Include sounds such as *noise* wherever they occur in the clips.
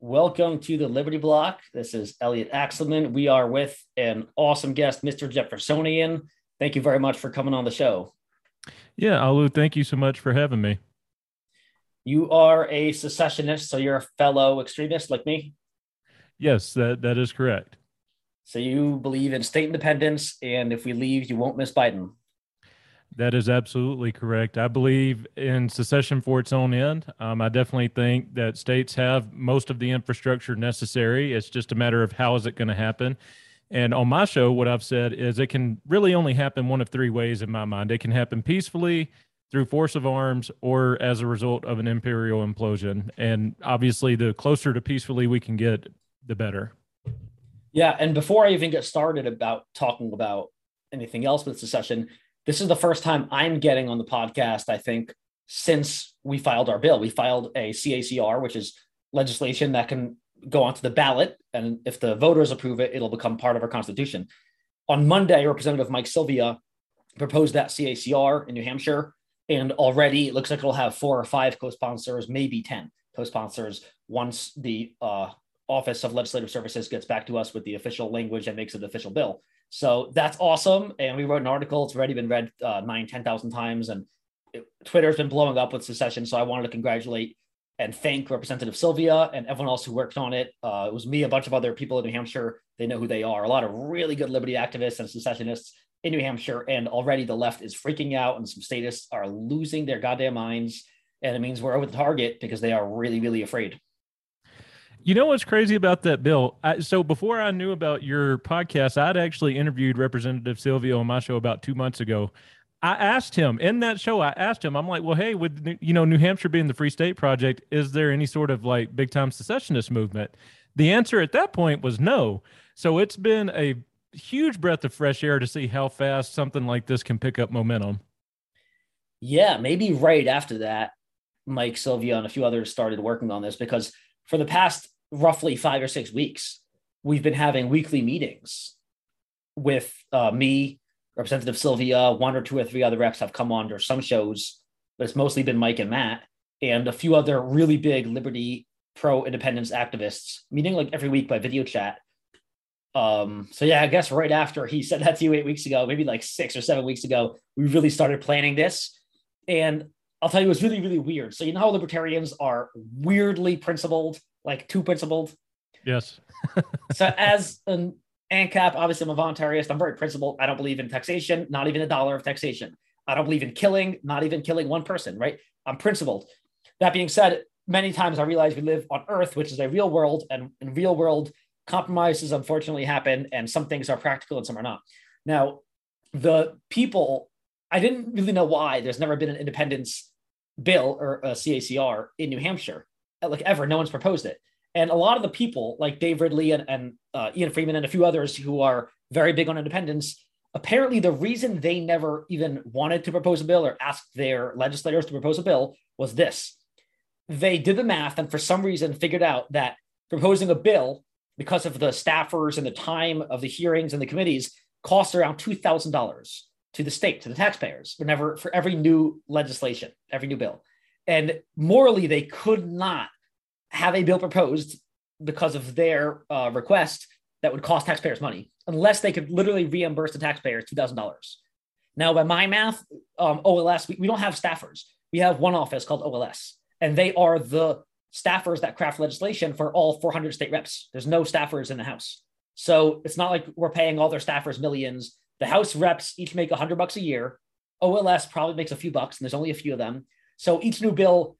Welcome to the Liberty Block. This is Elliot Axelman. We are with an awesome guest, Mr. Jeffersonian. Thank you very much for coming on the show. Yeah, Alu, thank you so much for having me. You are a secessionist, so you're a fellow extremist like me. Yes, that, that is correct. So you believe in state independence, and if we leave, you won't miss Biden. That is absolutely correct. I believe in secession for its own end. Um, I definitely think that states have most of the infrastructure necessary. It's just a matter of how is it going to happen. And on my show, what I've said is it can really only happen one of three ways in my mind. It can happen peacefully, through force of arms, or as a result of an imperial implosion. And obviously, the closer to peacefully we can get, the better. Yeah. And before I even get started about talking about anything else with secession, this is the first time I'm getting on the podcast, I think, since we filed our bill. We filed a CACR, which is legislation that can go onto the ballot. And if the voters approve it, it'll become part of our Constitution. On Monday, Representative Mike Sylvia proposed that CACR in New Hampshire. And already it looks like it'll have four or five co sponsors, maybe 10 co sponsors once the uh, Office of Legislative Services gets back to us with the official language and makes it an official bill. So that's awesome. And we wrote an article. It's already been read uh, nine, 10,000 times. And it, Twitter's been blowing up with secession. So I wanted to congratulate and thank Representative Sylvia and everyone else who worked on it. Uh, it was me, a bunch of other people in New Hampshire. They know who they are. A lot of really good liberty activists and secessionists in New Hampshire. And already the left is freaking out and some statists are losing their goddamn minds. And it means we're over the target because they are really, really afraid. You know what's crazy about that bill? I, so before I knew about your podcast, I'd actually interviewed Representative Sylvia on my show about two months ago. I asked him in that show. I asked him. I'm like, well, hey, with you know New Hampshire being the Free State Project, is there any sort of like big time secessionist movement? The answer at that point was no. So it's been a huge breath of fresh air to see how fast something like this can pick up momentum. Yeah, maybe right after that, Mike Sylvia and a few others started working on this because for the past roughly five or six weeks, we've been having weekly meetings with uh, me, Representative Sylvia, one or two or three other reps have come on to some shows, but it's mostly been Mike and Matt, and a few other really big liberty pro independence activists meeting like every week by video chat. Um, so yeah, I guess right after he said that to you eight weeks ago, maybe like six or seven weeks ago, we really started planning this. And I'll tell you, it was really, really weird. So you know how libertarians are weirdly principled like too principled. Yes. *laughs* so as an ANCAP, obviously I'm a voluntarist. I'm very principled. I don't believe in taxation, not even a dollar of taxation. I don't believe in killing, not even killing one person, right? I'm principled. That being said, many times I realize we live on earth, which is a real world, and in real world, compromises unfortunately happen, and some things are practical and some are not. Now, the people, I didn't really know why there's never been an independence bill or a CACR in New Hampshire like ever. No one's proposed it. And a lot of the people, like Dave Ridley and, and uh, Ian Freeman and a few others who are very big on independence, apparently the reason they never even wanted to propose a bill or asked their legislators to propose a bill was this. They did the math and for some reason figured out that proposing a bill, because of the staffers and the time of the hearings and the committees, costs around $2,000 to the state, to the taxpayers, whenever for every new legislation, every new bill. And morally, they could not have a bill proposed because of their uh, request that would cost taxpayers money, unless they could literally reimburse the taxpayers $2,000. Now, by my math, um, OLS, we, we don't have staffers. We have one office called OLS, and they are the staffers that craft legislation for all 400 state reps. There's no staffers in the House. So it's not like we're paying all their staffers millions. The House reps each make 100 bucks a year. OLS probably makes a few bucks, and there's only a few of them. So each new bill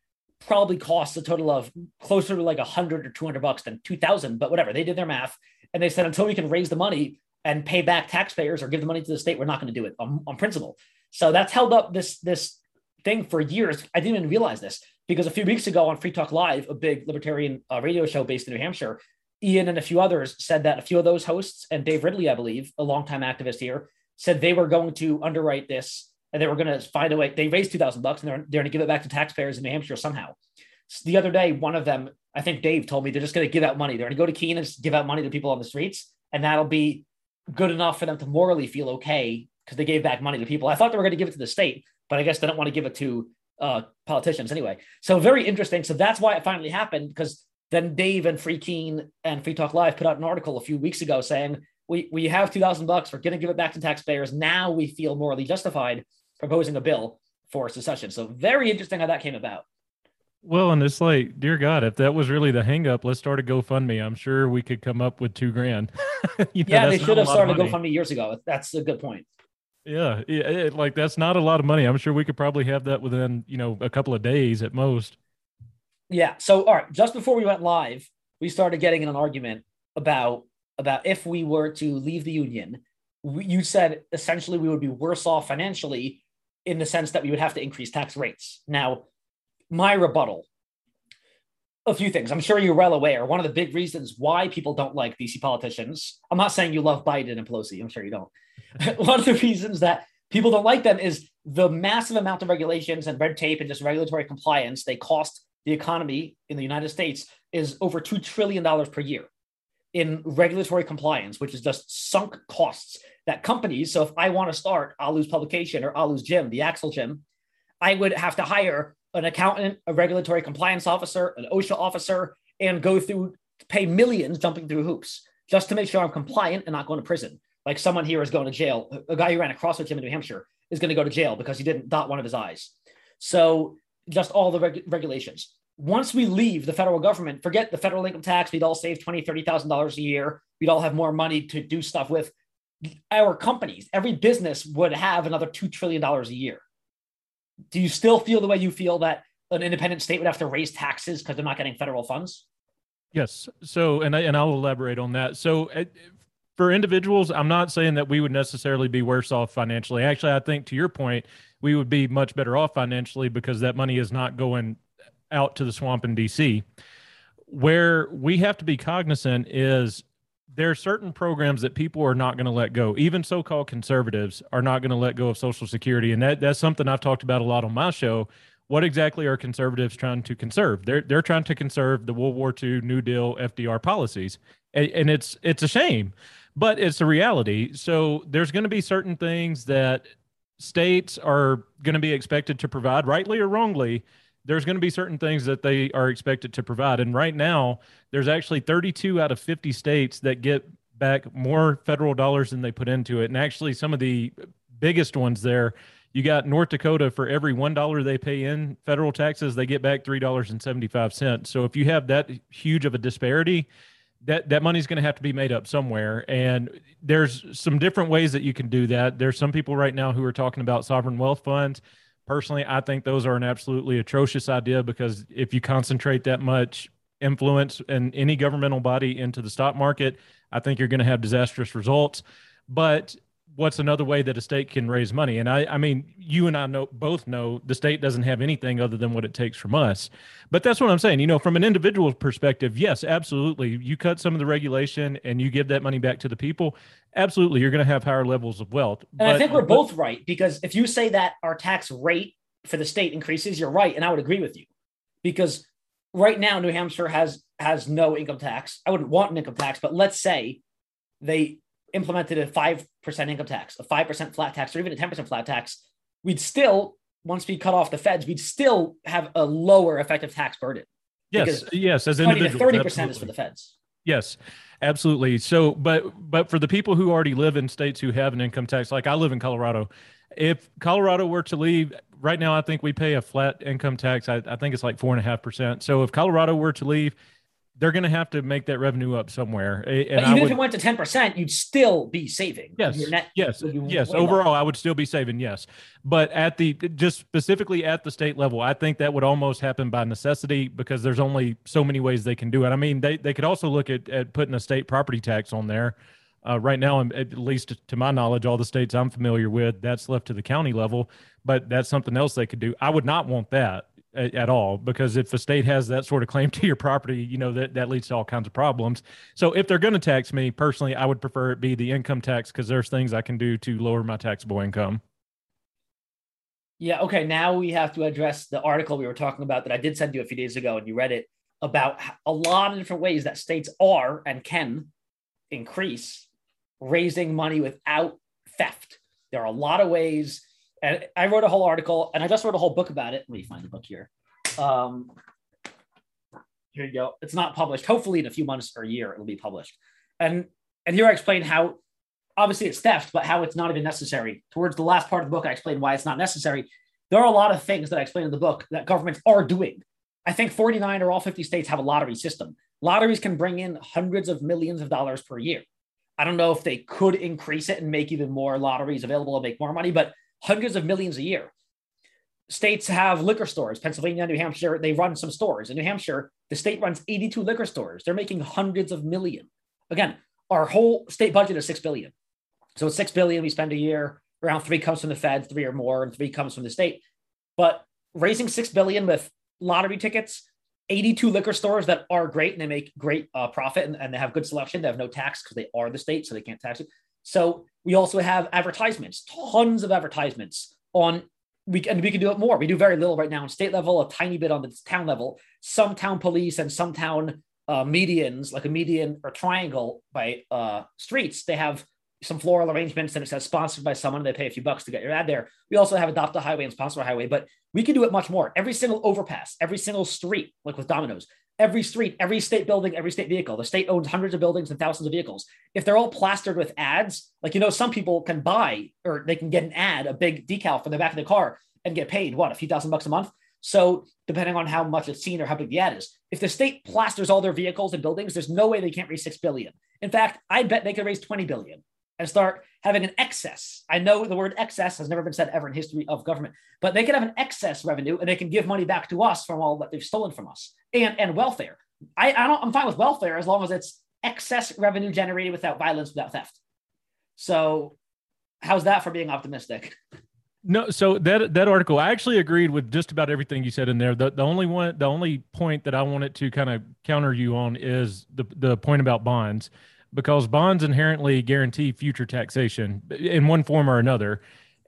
probably costs a total of closer to like a hundred or 200 bucks than 2000, but whatever. They did their math and they said, until we can raise the money and pay back taxpayers or give the money to the state, we're not going to do it on, on principle. So that's held up this, this thing for years. I didn't even realize this because a few weeks ago on Free Talk Live, a big libertarian uh, radio show based in New Hampshire, Ian and a few others said that a few of those hosts and Dave Ridley, I believe, a longtime activist here, said they were going to underwrite this and they were going to find a way. They raised two thousand bucks, and they're they're going to give it back to taxpayers in New Hampshire somehow. So the other day, one of them, I think Dave told me they're just going to give out money. They're going to go to Keene and give out money to people on the streets, and that'll be good enough for them to morally feel okay because they gave back money to people. I thought they were going to give it to the state, but I guess they don't want to give it to uh, politicians anyway. So very interesting. So that's why it finally happened because Then Dave and Free Keene and Free Talk Live put out an article a few weeks ago saying we we have two thousand bucks. We're going to give it back to taxpayers. Now we feel morally justified proposing a bill for secession. So very interesting how that came about. Well, and it's like, dear God, if that was really the hangup, let's start a GoFundMe. I'm sure we could come up with two grand. *laughs* you know, yeah, they should have started a GoFundMe years ago. That's a good point. Yeah, it, it, like that's not a lot of money. I'm sure we could probably have that within you know a couple of days at most. Yeah. So, all right, just before we went live, we started getting in an argument about about if we were to leave the union. You said essentially we would be worse off financially in the sense that we would have to increase tax rates. Now, my rebuttal a few things. I'm sure you're well aware. One of the big reasons why people don't like DC politicians, I'm not saying you love Biden and Pelosi, I'm sure you don't. *laughs* One of the reasons that people don't like them is the massive amount of regulations and red tape and just regulatory compliance they cost the economy in the United States is over $2 trillion per year in regulatory compliance, which is just sunk costs that companies. So if I want to start, lose publication or lose Jim, the Axle Gym, I would have to hire an accountant, a regulatory compliance officer, an OSHA officer, and go through pay millions jumping through hoops just to make sure I'm compliant and not going to prison. Like someone here is going to jail. A guy who ran a CrossFit gym in New Hampshire is going to go to jail because he didn't dot one of his I's. So just all the reg- regulations. Once we leave the federal government, forget the federal income tax. We'd all save twenty, thirty thousand dollars a year. We'd all have more money to do stuff with. Our companies, every business would have another two trillion dollars a year. Do you still feel the way you feel that an independent state would have to raise taxes because they're not getting federal funds? Yes. So, and I, and I'll elaborate on that. So, uh, for individuals, I'm not saying that we would necessarily be worse off financially. Actually, I think to your point, we would be much better off financially because that money is not going out to the swamp in DC. Where we have to be cognizant is there are certain programs that people are not going to let go. Even so-called conservatives are not going to let go of Social Security, and that that's something I've talked about a lot on my show. What exactly are conservatives trying to conserve? They're they're trying to conserve the World War II New Deal FDR policies, and, and it's it's a shame, but it's a reality. So there's going to be certain things that states are going to be expected to provide, rightly or wrongly there's going to be certain things that they are expected to provide. And right now, there's actually 32 out of 50 states that get back more federal dollars than they put into it. And actually, some of the biggest ones there, you got North Dakota for every $1 they pay in federal taxes, they get back $3.75. So if you have that huge of a disparity, that that money's going to have to be made up somewhere and there's some different ways that you can do that there's some people right now who are talking about sovereign wealth funds Personally, I think those are an absolutely atrocious idea because if you concentrate that much influence in any governmental body into the stock market, I think you're going to have disastrous results. But what's another way that a state can raise money? And I, I mean, you and I know both know the state doesn't have anything other than what it takes from us. But that's what I'm saying. You know, from an individual perspective, yes, absolutely. You cut some of the regulation and you give that money back to the people. Absolutely, you're going to have higher levels of wealth. And but, I think we're both right because if you say that our tax rate for the state increases, you're right, and I would agree with you because right now New Hampshire has has no income tax. I wouldn't want an income tax, but let's say they implemented a 5% income tax, a 5% flat tax, or even a 10% flat tax, we'd still, once we cut off the feds, we'd still have a lower effective tax burden. Yes, yes, as individuals. 30% absolutely. is for the feds. Yes, absolutely. So, but but for the people who already live in states who have an income tax, like I live in Colorado, if Colorado were to leave right now, I think we pay a flat income tax. I, I think it's like four and a half percent. So if Colorado were to leave, they're going to have to make that revenue up somewhere. And even would, if it went to 10%, you'd still be saving. Yes. Net, yes. Yes. Overall, I would still be saving. Yes. But at the, just specifically at the state level, I think that would almost happen by necessity because there's only so many ways they can do it. I mean, they, they could also look at, at putting a state property tax on there. Uh, right now, at least to my knowledge, all the states I'm familiar with, that's left to the county level, but that's something else they could do. I would not want that at, at, all because if a state has that sort of claim *laughs* to your property, you know that that leads to all kinds of problems. So if they're going to tax me personally, I would prefer it be the income tax because there's things I can do to lower my taxable income. Yeah. Okay. Now we have to address the article we were talking about that I did send you a few days ago, and you read it about a lot of different ways that states are and can increase raising money without theft. There are a lot of ways and I wrote a whole article and I just wrote a whole book about it. Let me find the book here. Um, Here you go. It's not published. Hopefully, in a few months or a year, it'll be published. And and here I explain how obviously it's theft, but how it's not even necessary. Towards the last part of the book, I explain why it's not necessary. There are a lot of things that I explain in the book that governments are doing. I think 49 or all 50 states have a lottery system. Lotteries can bring in hundreds of millions of dollars per year. I don't know if they could increase it and make even more lotteries available and make more money, but hundreds of millions a year. States have liquor stores. Pennsylvania, New Hampshire, they run some stores. In New Hampshire, the state runs 82 liquor stores. They're making hundreds of million. Again, our whole state budget is 6 billion. So it's 6 billion we spend a year. Around 3 comes from the Fed, 3 or more, and 3 comes from the state. But raising 6 billion with lottery tickets, 82 liquor stores that are great and they make great uh, profit and, and, they have good selection. They have no tax because they are the state, so they can't tax it. So we also have advertisements, tons of advertisements on we and we can do it more. We do very little right now on state level, a tiny bit on the town level. Some town police and some town uh, medians, like a median or triangle by uh, streets, they have some floral arrangements and it says sponsored by someone. They pay a few bucks to get your ad there. We also have adopt a highway and sponsor a highway, but we can do it much more. Every single overpass, every single street, like with Domino's, every street, every state building, every state vehicle. The state owns hundreds of buildings and thousands of vehicles. If they're all plastered with ads, like you know, some people can buy or they can get an ad, a big decal for the back of the car and get paid what a few thousand bucks a month. So depending on how much it's seen or how big the ad is, if the state plasters all their vehicles and buildings, there's no way they can't raise six billion. In fact, I bet they could raise 20 billion and start having an excess. I know the word excess has never been said ever in history of government, but they can have an excess revenue and they can give money back to us from all that they've stolen from us and, and welfare. I, I don't, I'm fine with welfare as long as it's excess revenue generated without violence, without theft. So how's that for being optimistic? No, so that that article, I actually agreed with just about everything you said in there. The the only one, the only point that I wanted to kind of counter you on is the the point about bonds because bonds inherently guarantee future taxation in one form or another.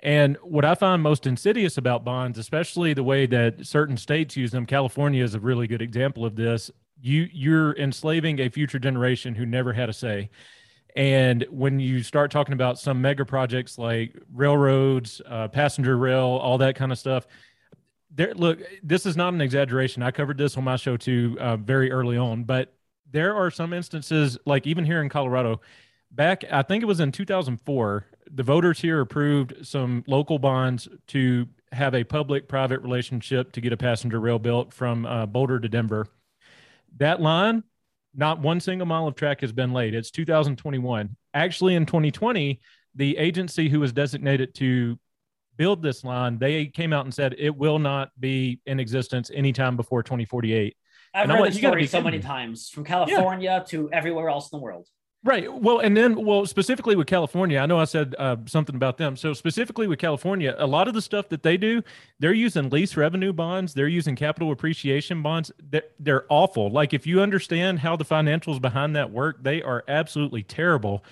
And what I find most insidious about bonds, especially the way that certain states use them, California is a really good example of this. You you're enslaving a future generation who never had a say. And when you start talking about some mega projects like railroads, uh, passenger rail, all that kind of stuff, there. Look, this is not an exaggeration. I covered this on my show too, uh, very early on. But there are some instances, like even here in Colorado, back I think it was in 2004, the voters here approved some local bonds to have a public-private relationship to get a passenger rail built from uh, Boulder to Denver. That line, not one single mile of track has been laid. It's 2021. Actually, in 2020, the agency who was designated to build this line, they came out and said it will not be in existence anytime before 2048. I've heard the story so many times from California yeah. to everywhere else in the world. Right. Well, and then, well, specifically with California, I know I said uh, something about them. So, specifically with California, a lot of the stuff that they do, they're using lease revenue bonds, they're using capital appreciation bonds. They're, they're awful. Like, if you understand how the financials behind that work, they are absolutely terrible.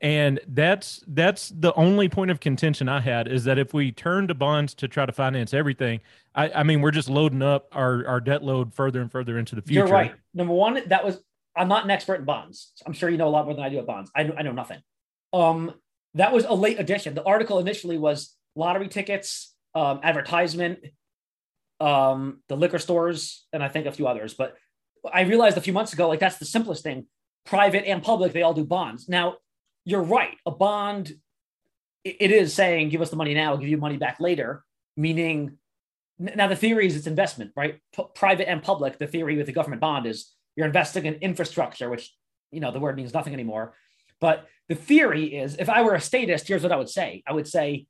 And that's that's the only point of contention I had is that if we turn to bonds to try to finance everything, I, I mean we're just loading up our, our debt load further and further into the future. You're right. Number one, that was I'm not an expert in bonds. I'm sure you know a lot more than I do at bonds. I know, I know nothing. Um, that was a late addition. The article initially was lottery tickets, um, advertisement, um, the liquor stores, and I think a few others. But I realized a few months ago, like that's the simplest thing. Private and public, they all do bonds. Now, you're right. A bond, it is saying, give us the money now, I'll give you money back later, meaning now the theory is it's investment, right? P- private and public. The theory with the government bond is you're investing in infrastructure, which, you know, the word means nothing anymore. But the theory is if I were a statist, here's what I would say I would say,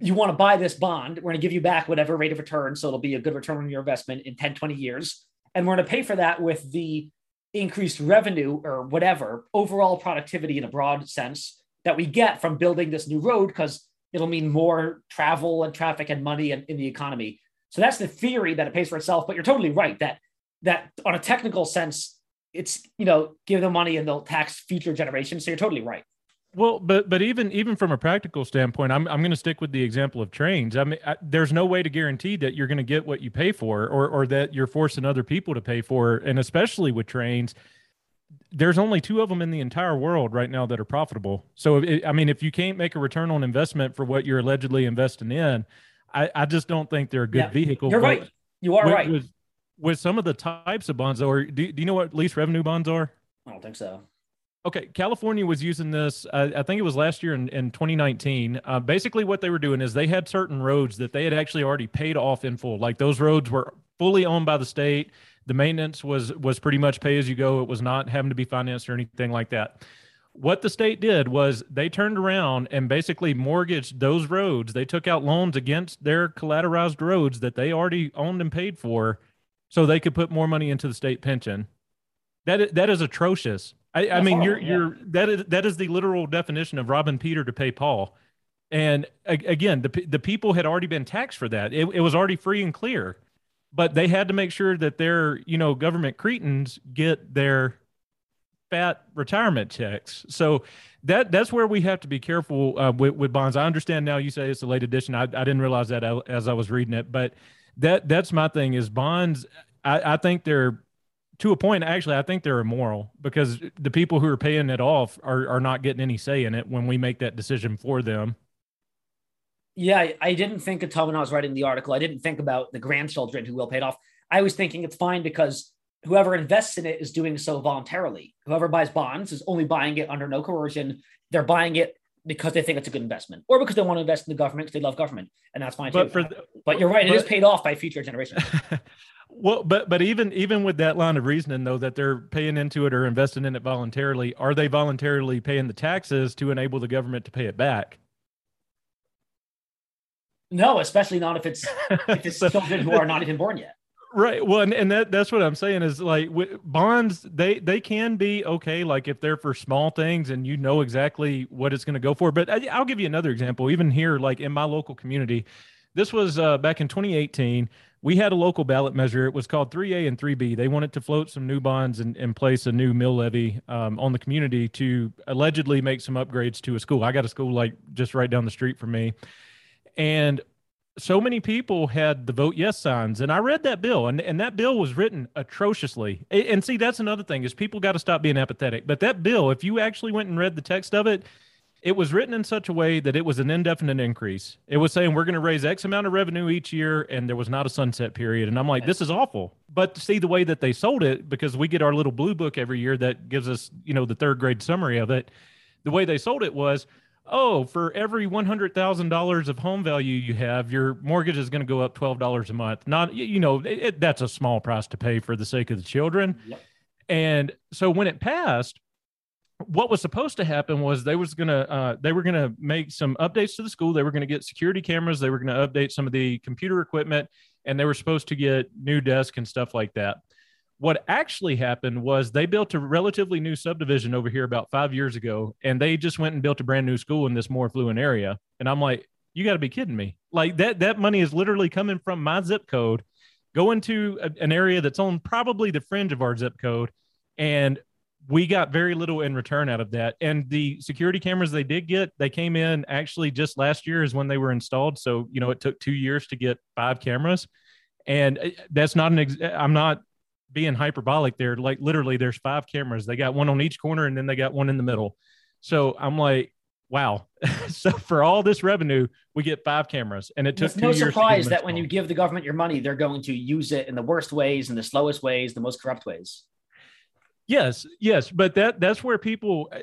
you want to buy this bond, we're going to give you back whatever rate of return. So it'll be a good return on your investment in 10, 20 years. And we're going to pay for that with the increased revenue or whatever overall productivity in a broad sense that we get from building this new road because it'll mean more travel and traffic and money in, in the economy. So that's the theory that it pays for itself but you're totally right that that on a technical sense it's you know give them money and they'll tax future generations. So you're totally right well, but but even even from a practical standpoint, I'm I'm going to stick with the example of trains. I mean, I, there's no way to guarantee that you're going to get what you pay for, or or that you're forcing other people to pay for, and especially with trains, there's only two of them in the entire world right now that are profitable. So, it, I mean, if you can't make a return on investment for what you're allegedly investing in, I, I just don't think they're a good yeah, vehicle. You're right. You are with, right. With, with some of the types of bonds, or do, do you know what lease revenue bonds are? I don't think so. Okay, California was using this. Uh, I think it was last year in, in 2019. Uh, basically, what they were doing is they had certain roads that they had actually already paid off in full. Like those roads were fully owned by the state. The maintenance was was pretty much pay as you go. It was not having to be financed or anything like that. What the state did was they turned around and basically mortgaged those roads. They took out loans against their collateralized roads that they already owned and paid for, so they could put more money into the state pension. That that is atrocious. I, I mean, you're yeah. you're that is that is the literal definition of robbing Peter to pay Paul. And again, the the people had already been taxed for that. It, it was already free and clear, but they had to make sure that their you know government cretins get their fat retirement checks. So that that's where we have to be careful uh, with, with bonds. I understand now. You say it's a late edition. I, I didn't realize that as I was reading it, but that that's my thing. Is bonds? I, I think they're to a point, actually, I think they're immoral because the people who are paying it off are, are not getting any say in it when we make that decision for them. Yeah, I, I didn't think until when I was writing the article, I didn't think about the grandchildren who will pay it off. I was thinking it's fine because whoever invests in it is doing so voluntarily. Whoever buys bonds is only buying it under no coercion. They're buying it because they think it's a good investment or because they want to invest in the government because they love government. And that's fine but too. The, but you're right, but, it is paid off by future generations. *laughs* Well, but but even even with that line of reasoning though that they're paying into it or investing in it voluntarily, are they voluntarily paying the taxes to enable the government to pay it back? No, especially not if it's if it's so, *laughs* children who are not even born yet. Right. Well, and, and that that's what I'm saying is like bonds they they can be okay like if they're for small things and you know exactly what it's going to go for. But I, I'll give you another example. Even here, like in my local community, this was uh, back in 2018 we had a local ballot measure. It was called 3A and 3B. They wanted to float some new bonds and, and place a new mill levy um, on the community to allegedly make some upgrades to a school. I got a school like just right down the street from me. And so many people had the vote yes signs and i read that bill and, and that bill was written atrociously and see that's another thing is people got to stop being apathetic but that bill if you actually went and read the text of it it was written in such a way that it was an indefinite increase. It was saying we're going to raise X amount of revenue each year, and there was not a sunset period. And I'm like, this is awful. But see the way that they sold it, because we get our little blue book every year that gives us, you know, the third grade summary of it. The way they sold it was, oh, for every one hundred thousand dollars of home value you have, your mortgage is going to go up twelve dollars a month. Not, you know, it, it, that's a small price to pay for the sake of the children. Yep. And so when it passed, what was supposed to happen was they was gonna uh, they were gonna make some updates to the school. They were gonna get security cameras. They were gonna update some of the computer equipment, and they were supposed to get new desks and stuff like that. What actually happened was they built a relatively new subdivision over here about five years ago, and they just went and built a brand new school in this more affluent area. And I'm like, you got to be kidding me! Like that that money is literally coming from my zip code, going to a, an area that's on probably the fringe of our zip code, and we got very little in return out of that. And the security cameras they did get, they came in actually just last year is when they were installed. So, you know, it took two years to get five cameras. And uh, that's not an, ex- I'm not being hyperbolic there. Like literally, there's five cameras. They got one on each corner and then they got one in the middle. So I'm like, wow. *laughs* so for all this revenue, we get five cameras. And it took it's no surprise that when you give the government your money, they're going to use it in the worst ways, in the slowest ways, the most corrupt ways. Yes, yes, but that that's where people eh,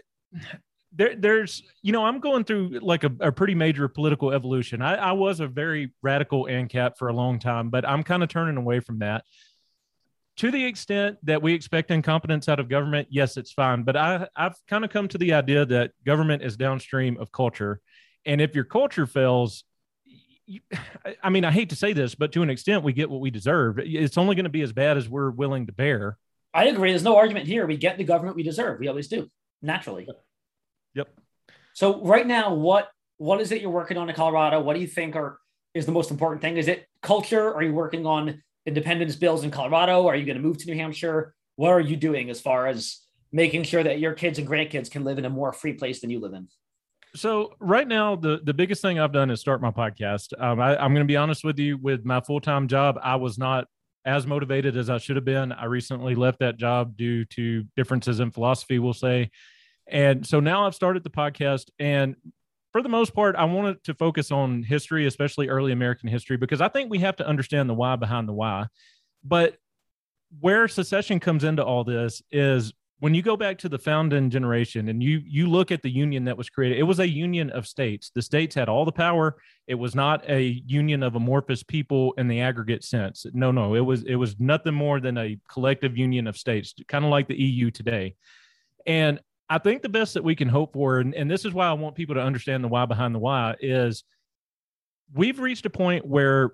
there there's you know I'm going through like a, a pretty major political evolution. I, I was a very radical ANCAP for a long time, but I'm kind of turning away from that. To the extent that we expect incompetence out of government, yes, it's fine. But I, I've kind of come to the idea that government is downstream of culture. And if your culture fails, I mean, I hate to say this, but to an extent, we get what we deserve. It's only going to be as bad as we're willing to bear. I agree. There's no argument here. We get the government we deserve. We always do, naturally. Yep. So right now, what what is it you're working on in Colorado? What do you think are is the most important thing? Is it culture? Are you working on independence bills in Colorado? Are you going to move to New Hampshire? What are you doing as far as making sure that your kids and grandkids can live in a more free place than you live in? So right now, the the biggest thing I've done is start my podcast. Um, I, I'm going to be honest with you. With my full time job, I was not as motivated as I should have been. I recently left that job due to differences in philosophy, we'll say. And so now I've started the podcast. And for the most part, I wanted to focus on history, especially early American history, because I think we have to understand the why behind the why. But where secession comes into all this is when you go back to the founding generation and you you look at the union that was created it was a union of states. The states had all the power. It was not a union of amorphous people in the aggregate sense. No no it was it was nothing more than a collective union of states kind of like the eu today. And i think the best that we can hope for and, and this is why i want people to understand the why behind the why is we've reached a point where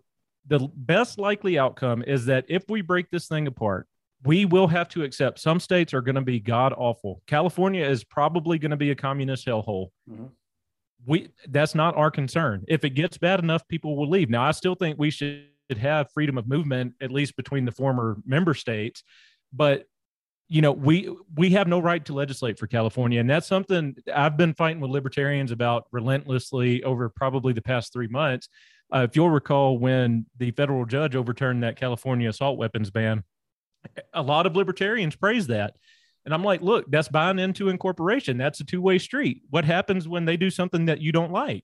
the best likely outcome is that if we break this thing apart we will have to accept some states are going to be god awful. California is probably going to be a communist hellhole. Mm-hmm. We that's not our concern. If it gets bad enough, people will leave. Now, I still think we should have freedom of movement at least between the former member states, but you know we we have no right to legislate for california and that's something i've been fighting with libertarians about relentlessly over probably the past three months uh, if you'll recall when the federal judge overturned that california assault weapons ban a lot of libertarians praise that. And I'm like, look, that's buying into incorporation. That's a two way street. What happens when they do something that you don't like?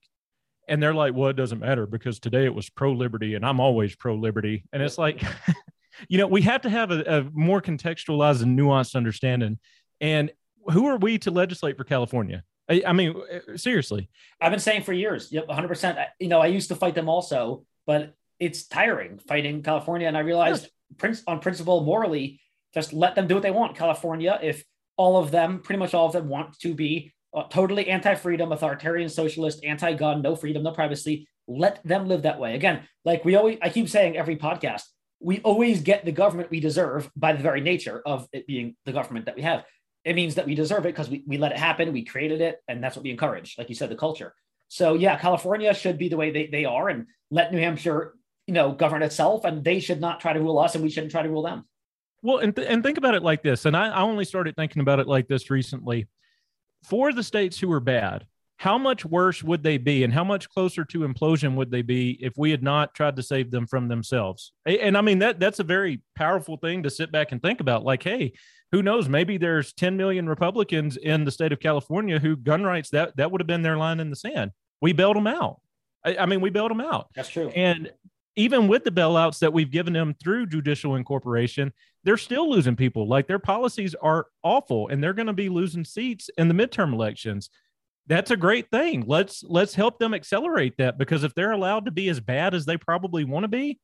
And they're like, well, it doesn't matter because today it was pro liberty and I'm always pro liberty. And it's like, *laughs* you know, we have to have a, a, more contextualized and nuanced understanding. And who are we to legislate for California? I, I mean, uh, seriously. I've been saying for years, yep, 100%. You know, I used to fight them also, but it's tiring fighting California. And I realized on principle, morally, just let them do what they want. California, if all of them, pretty much all of them, want to be uh, totally anti-freedom, authoritarian, socialist, anti-gun, no freedom, no privacy, let them live that way. Again, like we always, I keep saying every podcast, we always get the government we deserve by the very nature of it being the government that we have. It means that we deserve it because we, we let it happen, we created it, and that's what we encourage. Like you said, the culture. So yeah, California should be the way they, they are and let New Hampshire you know, govern itself, and they should not try to rule us, and we shouldn't try to rule them. Well, and th- and think about it like this, and I, I only started thinking about it like this recently. For the states who are bad, how much worse would they be, and how much closer to implosion would they be if we had not tried to save them from themselves? And I mean that that's a very powerful thing to sit back and think about. Like, hey, who knows? Maybe there's 10 million Republicans in the state of California who gun rights that that would have been their line in the sand. We bailed them out. I, I mean, we bailed them out. That's true. And even with the bailouts that we've given them through judicial incorporation, they're still losing people. Like their policies are awful and they're going to be losing seats in the midterm elections. That's a great thing. Let's let's help them accelerate that because if they're allowed to be as bad as they probably want to be,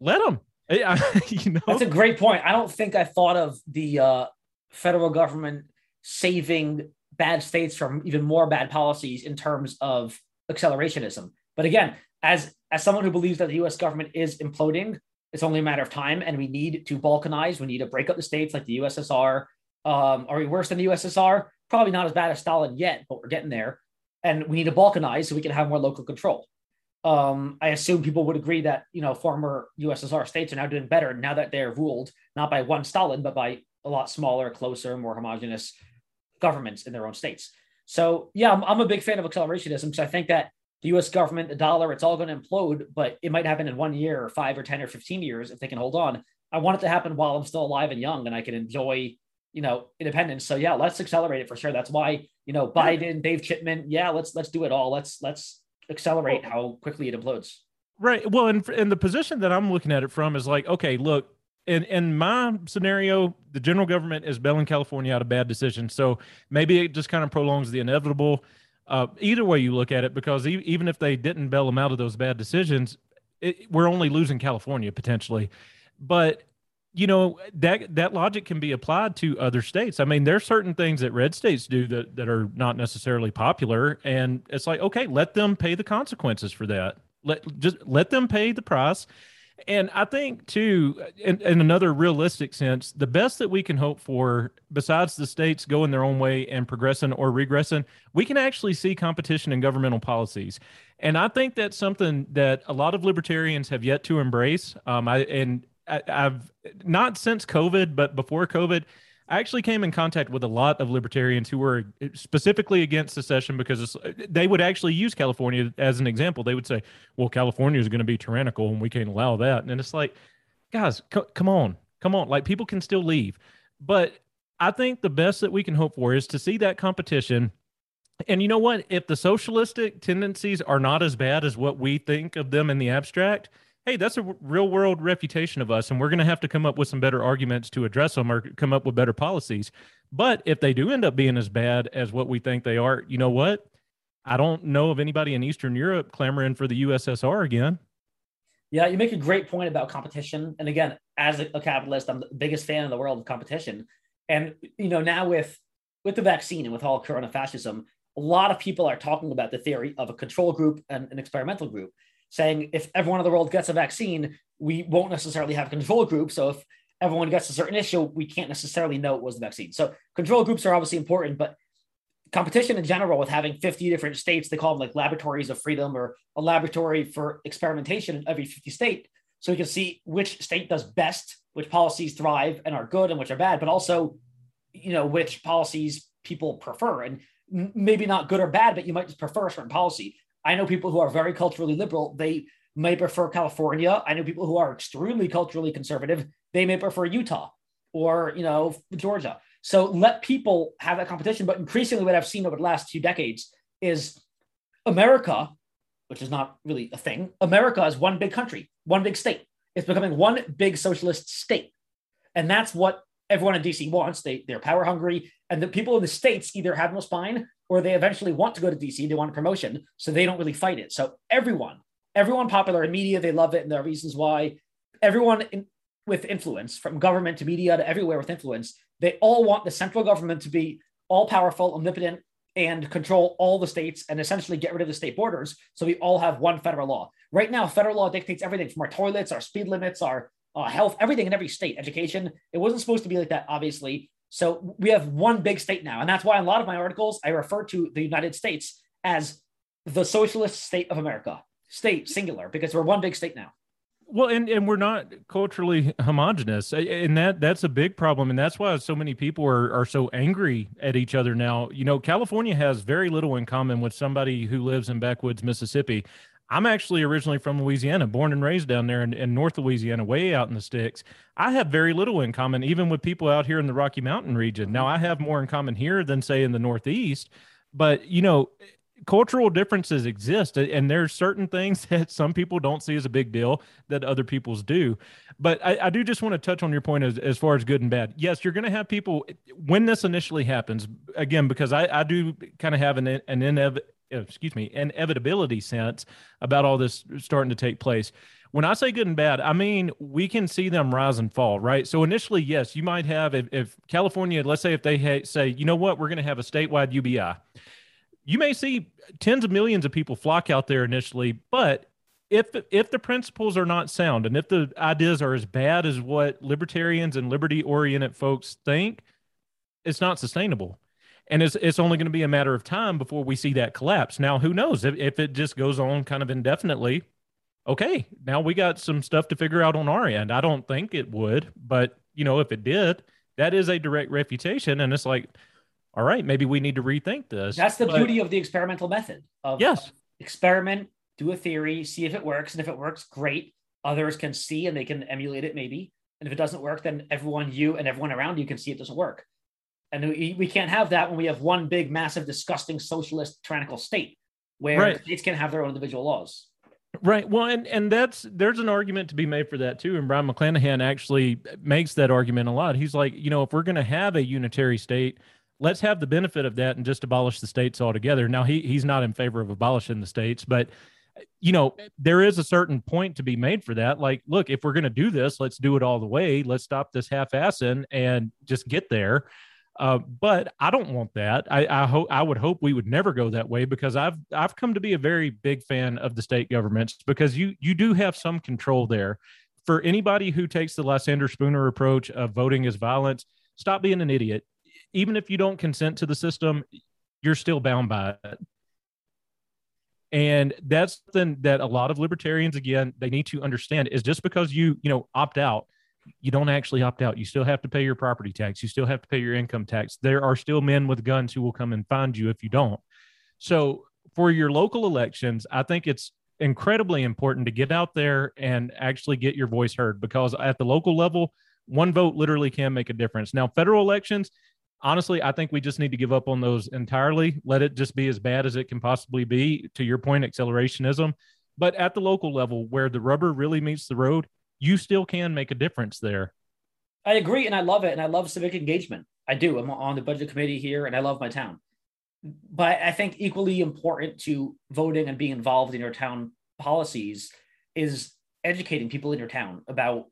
let them. *laughs* *laughs* you know? That's a great point. I don't think I thought of the uh, federal government saving bad states from even more bad policies in terms of accelerationism. But again, as as someone who believes that the U.S. government is imploding, it's only a matter of time, and we need to balkanize. We need to break up the states like the USSR. Um, are we worse than the USSR? Probably not as bad as Stalin yet, but we're getting there. And we need to balkanize so we can have more local control. Um, I assume people would agree that you know former USSR states are now doing better now that they're ruled not by one Stalin, but by a lot smaller, closer, more homogenous governments in their own states. So yeah, I'm, I'm a big fan of accelerationism because I think that the US government, the dollar, it's all going to implode, but it might happen in one year or five or 10 or 15 years if they can hold on. I want it to happen while I'm still alive and young and I can enjoy, you know, independence. So yeah, let's accelerate it for sure. That's why, you know, Biden, Dave Chipman, yeah, let's let's do it all. Let's let's accelerate how quickly it implodes. Right. Well, and, and the position that I'm looking at it from is like, okay, look, in in my scenario, the general government is bailing California out of bad decisions. So maybe it just kind of prolongs the inevitable uh, either way you look at it, because e- even if they didn't bail them out of those bad decisions, it, we're only losing California potentially. But you know that that logic can be applied to other states. I mean, there's certain things that red states do that that are not necessarily popular, and it's like okay, let them pay the consequences for that. Let just let them pay the price and I think too, in, in, another realistic sense, the best that we can hope for, besides the states going their own way and progressing or regressing, we can actually see competition in governmental policies. And I think that's something that a lot of libertarians have yet to embrace. Um, I and I, I've not since COVID, but before COVID, I actually came in contact with a lot of libertarians who were specifically against secession because they would actually use California as an example. They would say, "Well, California is going to be tyrannical, and we can't allow that." And it's like, guys, c- come on, come on! Like people can still leave, but I think the best that we can hope for is to see that competition. And you know what? If the socialistic tendencies are not as bad as what we think of them in the abstract, hey, that's a real world reputation of us, and we're going to have to come up with some better arguments to address them or come up with better policies. But if they do end up being as bad as what we think they are, you know what? I don't know of anybody in Eastern Europe clamoring for the USSR again. Yeah, you make a great point about competition. And again, as a, capitalist, I'm the biggest fan in the world of competition. And you know, now with with the vaccine and with all corona fascism, a lot of people are talking about the theory of a control group and an experimental group, saying if everyone in the world gets a vaccine, we won't necessarily have control group. So if everyone gets a certain issue, we can't necessarily know it was the vaccine. So control groups are obviously important, but competition in general with having 50 different states, they call them like laboratories of freedom or a laboratory for experimentation in every 50 state. So we can see which state does best, which policies thrive and are good and which are bad, but also, you know, which policies people prefer. And maybe not good or bad, but you might just prefer a certain policy. I know people who are very culturally liberal. They may prefer California. I know people who are extremely culturally conservative. They may prefer Utah or, you know, Georgia. So let people have that competition. But increasingly, what I've seen over the last few decades is America, which is not really a thing, America is one big country, one big state. It's becoming one big socialist state. And that's what everyone in DC wants. They, they're power hungry. And the people in the states either have no spine or they eventually want to go to DC. They want a promotion. So they don't really fight it. So everyone, everyone popular in media, they love it. And there are reasons why everyone in, with influence, from government to media to everywhere with influence, they all want the central government to be all powerful, omnipotent, and control all the states and essentially get rid of the state borders. So we all have one federal law. Right now, federal law dictates everything from our toilets, our speed limits, our uh, health, everything in every state, education. It wasn't supposed to be like that, obviously. So we have one big state now. And that's why in a lot of my articles, I refer to the United States as the socialist state of America, state singular, because we're one big state now. Well, and, and we're not culturally homogenous, and that that's a big problem, and that's why so many people are are so angry at each other now. You know, California has very little in common with somebody who lives in backwoods Mississippi. I'm actually originally from Louisiana, born and raised down there in, in North Louisiana, way out in the sticks. I have very little in common, even with people out here in the Rocky Mountain region. Now, mm-hmm. I have more in common here than, say, in the Northeast. But, you know, cultural differences exist and there's certain things *laughs* that some people don't see as a big deal that other people's do but i, I do just want to touch on your point as, as far as good and bad yes you're going to have people when this initially happens again because i, I do kind of have an, an inev- Uh, excuse me inevitability sense about all this starting to take place when I say good and bad, I mean we can see them rise and fall, right? So initially, yes, you might have if, if California, let's say if they ha- say, you know what, we're going to have a statewide UBI, you may see tens of millions of people flock out there initially, but if if the principles are not sound and if the ideas are as bad as what libertarians and liberty oriented folks think, it's not sustainable. And it's it's only going to be a matter of time before we see that collapse. Now, who knows if, if it just goes on kind of indefinitely? Okay, now we got some stuff to figure out on our end. I don't think it would, but you know, if it did, that is a direct refutation. And it's like, all right, maybe we need to rethink this. That's the but, beauty of the experimental method. Of yes, experiment, do a theory, see if it works, and if it works, great. Others can see and they can emulate it, maybe. And if it doesn't work, then everyone, you and everyone around you, can see it doesn't work. And we, we can't have that when we have one big, massive, disgusting socialist tyrannical state where right. states can have their own individual laws. Right. Well, and and that's there's an argument to be made for that too. And Brion McClanahan actually makes that argument a lot. He's like, you know, if we're going to have a unitary state, let's have the benefit of that and just abolish the states altogether. Now he he's not in favor of abolishing the states, but you know there is a certain point to be made for that. Like, look, if we're going to do this, let's do it all the way. Let's stop this half-assing and just get there. Uh, but I don't want that. I, I hope I would hope we would never go that way because I've I've come to be a very big fan of the state governments because you you do have some control there. For anybody who takes the Lysander Spooner approach of voting as violence, stop being an idiot even if you don't consent to the system, you're still bound by it. And that's something that a lot of libertarians, again, they need to understand is just because you, you know, opt out, you don't actually opt out. You still have to pay your property tax. You still have to pay your income tax. There are still men with guns who will come and find you if you don't. So for your local elections, I think it's incredibly important to get out there and actually get your voice heard because at the local level, one vote literally can make a difference. Now, federal elections, honestly, I think we just need to give up on those entirely. Let it just be as bad as it can possibly be. To your point, accelerationism. But at the local level, where the rubber really meets the road, you still can make a difference there. I agree, and I love it, and I love civic engagement. I do. I'm on the budget committee here, and I love my town. But I think equally important to voting and being involved in your town policies is educating people in your town about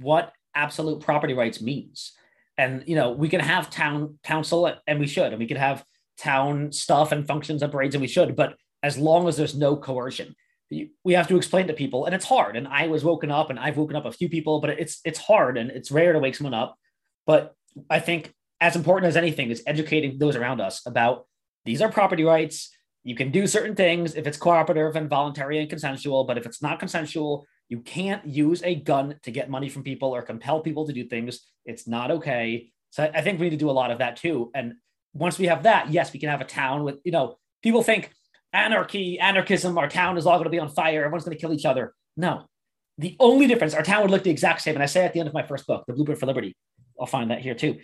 what absolute property rights means. And you know, we can have town council, and we should, and we can have town stuff and functions and parades, and we should. But as long as there's no coercion, we have to explain to people, and it's hard. And I was woken up, and I've woken up a few people, but it's it's hard, and it's rare to wake someone up. But I think as important as anything is educating those around us about these are property rights. You can do certain things if it's cooperative and voluntary and consensual, but if it's not consensual, you can't use a gun to get money from people or compel people to do things. It's not okay. So I think we need to do a lot of that too. And once we have that, yes, we can have a town with, you know, people think anarchy, anarchism, our town is all going to be on fire. Everyone's going to kill each other. No. The only difference, our town would look the exact same. And I say at the end of my first book, The Blueprint for Liberty, I'll find that here too.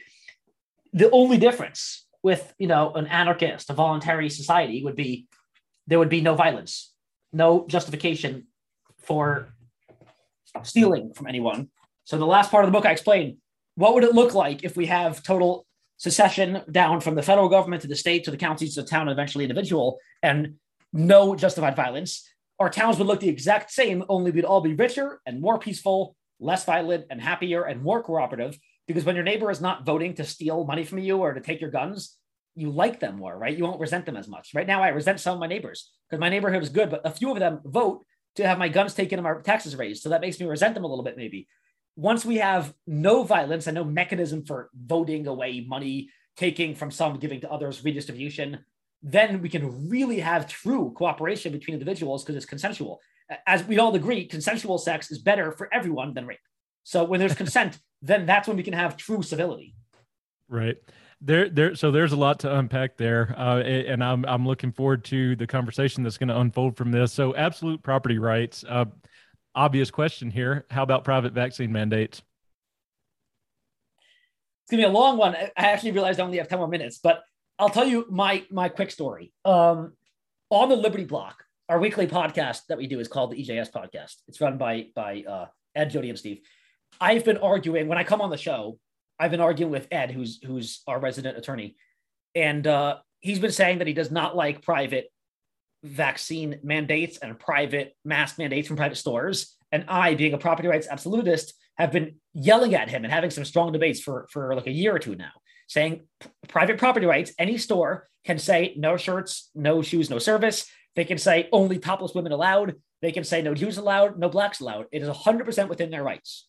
The only difference with, you know, an anarchist, a voluntary society would be there would be no violence, no justification for stealing from anyone. So the last part of the book I explain what would it look like if we have total secession down from the federal government to the state to the counties to the town, eventually individual, and no justified violence. Our towns would look the exact same, only we'd all be richer and more peaceful, less violent and happier and more cooperative. Because when your neighbor is not voting to steal money from you or to take your guns, you like them more, right? You won't resent them as much. Right now, I resent some of my neighbors because my neighborhood is good, but a few of them vote to have my guns taken and my taxes raised. So that makes me resent them a little bit, maybe. Once we have no violence and no mechanism for voting away money, taking from some, giving to others, redistribution, then we can really have true cooperation between individuals because it's consensual. As we all agree, consensual sex is better for everyone than rape. So when there's *laughs* consent, then that's when we can have true civility. Right there there so there's a lot to unpack there uh, and i'm i'm looking forward to the conversation that's going to unfold from this so absolute property rights uh, obvious question here. How about private vaccine mandates? It's to be a long one. I actually realized i only have 10 more minutes but i'll tell you my my quick story. Um, on the liberty block our weekly podcast that we do is called the ejs podcast. It's run by by uh, ed jody and steve. I've been arguing when i come on the show I've been arguing with Ed, who's who's our resident attorney, and uh, he's been saying that he does not like private vaccine mandates and private mask mandates from private stores. And I, being a property rights absolutist, have been yelling at him and having some strong debates for for like a year or two now, saying private property rights. Any store can say no shirts, no shoes, no service. They can say only topless women allowed. They can say no Jews allowed, no blacks allowed. It is 100% within their rights.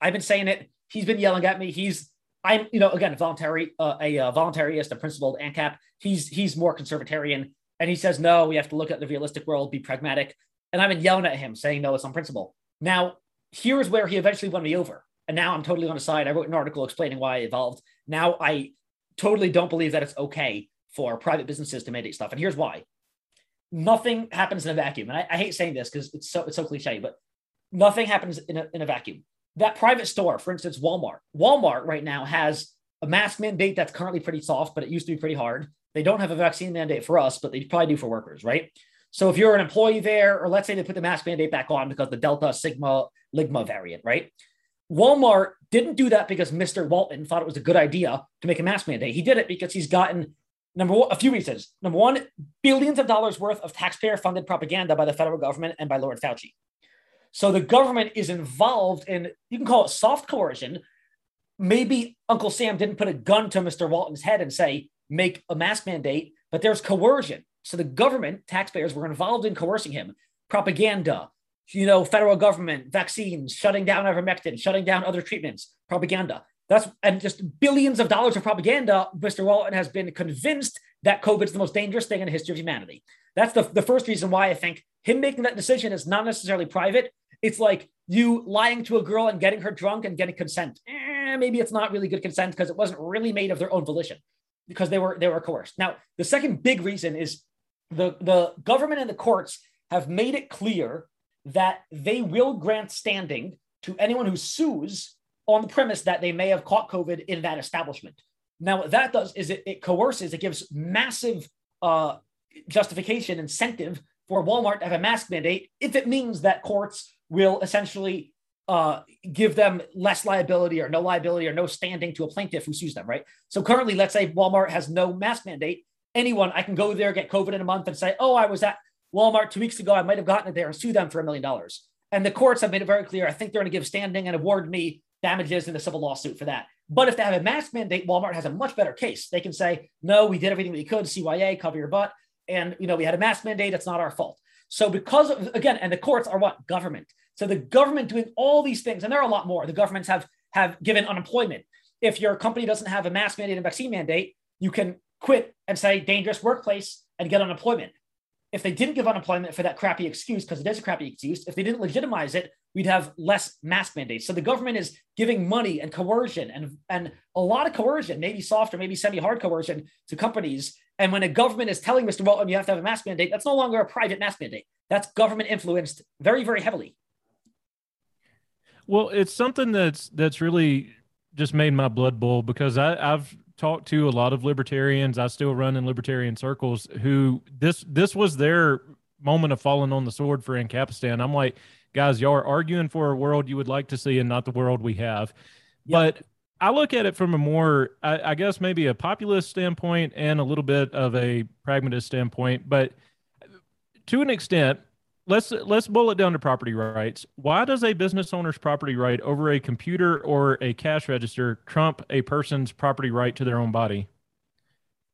I've been saying it He's been yelling at me. He's I'm you know again voluntary uh, a uh, voluntarist, a principled ANCAP. He's he's more conservatarian, and he says no. We have to look at the realistic world, be pragmatic. And I've been yelling at him, saying no, it's on principle. Now here's where he eventually won me over, and now I'm totally on his side. I wrote an article explaining why I evolved. Now I totally don't believe that it's okay for private businesses to mandate stuff, and here's why. Nothing happens in a vacuum, and I, I hate saying this because it's so it's so cliche, but nothing happens in a, in a vacuum that private store, for instance, Walmart. Walmart right now has a mask mandate that's currently pretty soft, but it used to be pretty hard. They don't have a vaccine mandate for us, but they probably do for workers, right? So if you're an employee there, or let's say they put the mask mandate back on because the Delta Sigma Ligma variant, right? Walmart didn't do that because Mr. Walton thought it was a good idea to make a mask mandate. He did it because he's gotten number one, a few reasons. Number one, billions of dollars worth of taxpayer funded propaganda by the federal government and by Lord Fauci. So the government is involved in, you can call it soft coercion. Maybe Uncle Sam didn't put a gun to Mr. Walton's head and say, make a mask mandate, but there's coercion. So the government, taxpayers were involved in coercing him. Propaganda, you know, federal government, vaccines, shutting down ivermectin, shutting down other treatments, propaganda. That's and just billions of dollars of propaganda. Mr. Walton has been convinced that COVID is the most dangerous thing in the history of humanity. That's the, the first reason why I think him making that decision is not necessarily private. It's like you lying to a girl and getting her drunk and getting consent. Eh, maybe it's not really good consent because it wasn't really made of their own volition because they were they were coerced. Now, the second big reason is the the government and the courts have made it clear that they will grant standing to anyone who sues on the premise that they may have caught COVID in that establishment. Now, what that does is it, it coerces, it gives massive uh, justification, incentive for Walmart to have a mask mandate if it means that courts will essentially uh, give them less liability or no liability or no standing to a plaintiff who sues them, right? So currently, let's say Walmart has no mask mandate. Anyone, I can go there, get COVID in a month, and say, oh, I was at Walmart two weeks ago. I might have gotten it there and sue them for a million dollars. And the courts have made it very clear. I think they're going to give standing and award me damages in a civil lawsuit for that. But if they have a mask mandate, Walmart has a much better case. They can say, no, we did everything we could, CYA, cover your butt. And, you know, we had a mask mandate. It's not our fault. So because of, again, and the courts are what? Government. So the government doing all these things, and there are a lot more. The governments have, have given unemployment. If your company doesn't have a mask mandate and vaccine mandate, you can quit and say dangerous workplace and get unemployment if they didn't give unemployment for that crappy excuse, because it is a crappy excuse, if they didn't legitimize it, we'd have less mask mandates. So the government is giving money and coercion and, and a lot of coercion, maybe soft or maybe semi-hard coercion to companies. And when a government is telling Mr. Walton you have to have a mask mandate, that's no longer a private mask mandate. That's government influenced very, very heavily. Well, it's something that's that's really just made my blood boil because I, I've talked to a lot of libertarians. I still run in libertarian circles who this this was their moment of falling on the sword for Ancapistan. I'm like, guys, y'all are arguing for a world you would like to see and not the world we have. Yep. But I look at it from a more, I, I, guess, maybe a populist standpoint and a little bit of a pragmatist standpoint. But to an extent, let's let's boil it down to property rights. Why does a business owner's property right over a computer or a cash register trump a person's property right to their own body?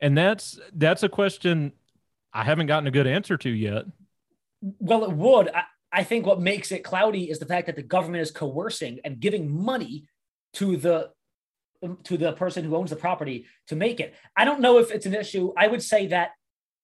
And that's that's a question I haven't gotten a good answer to yet. Well, it would. I, I think what makes it cloudy is the fact that the government is coercing and giving money to the um, to the person who owns the property to make it. I don't know if it's an issue. I would say that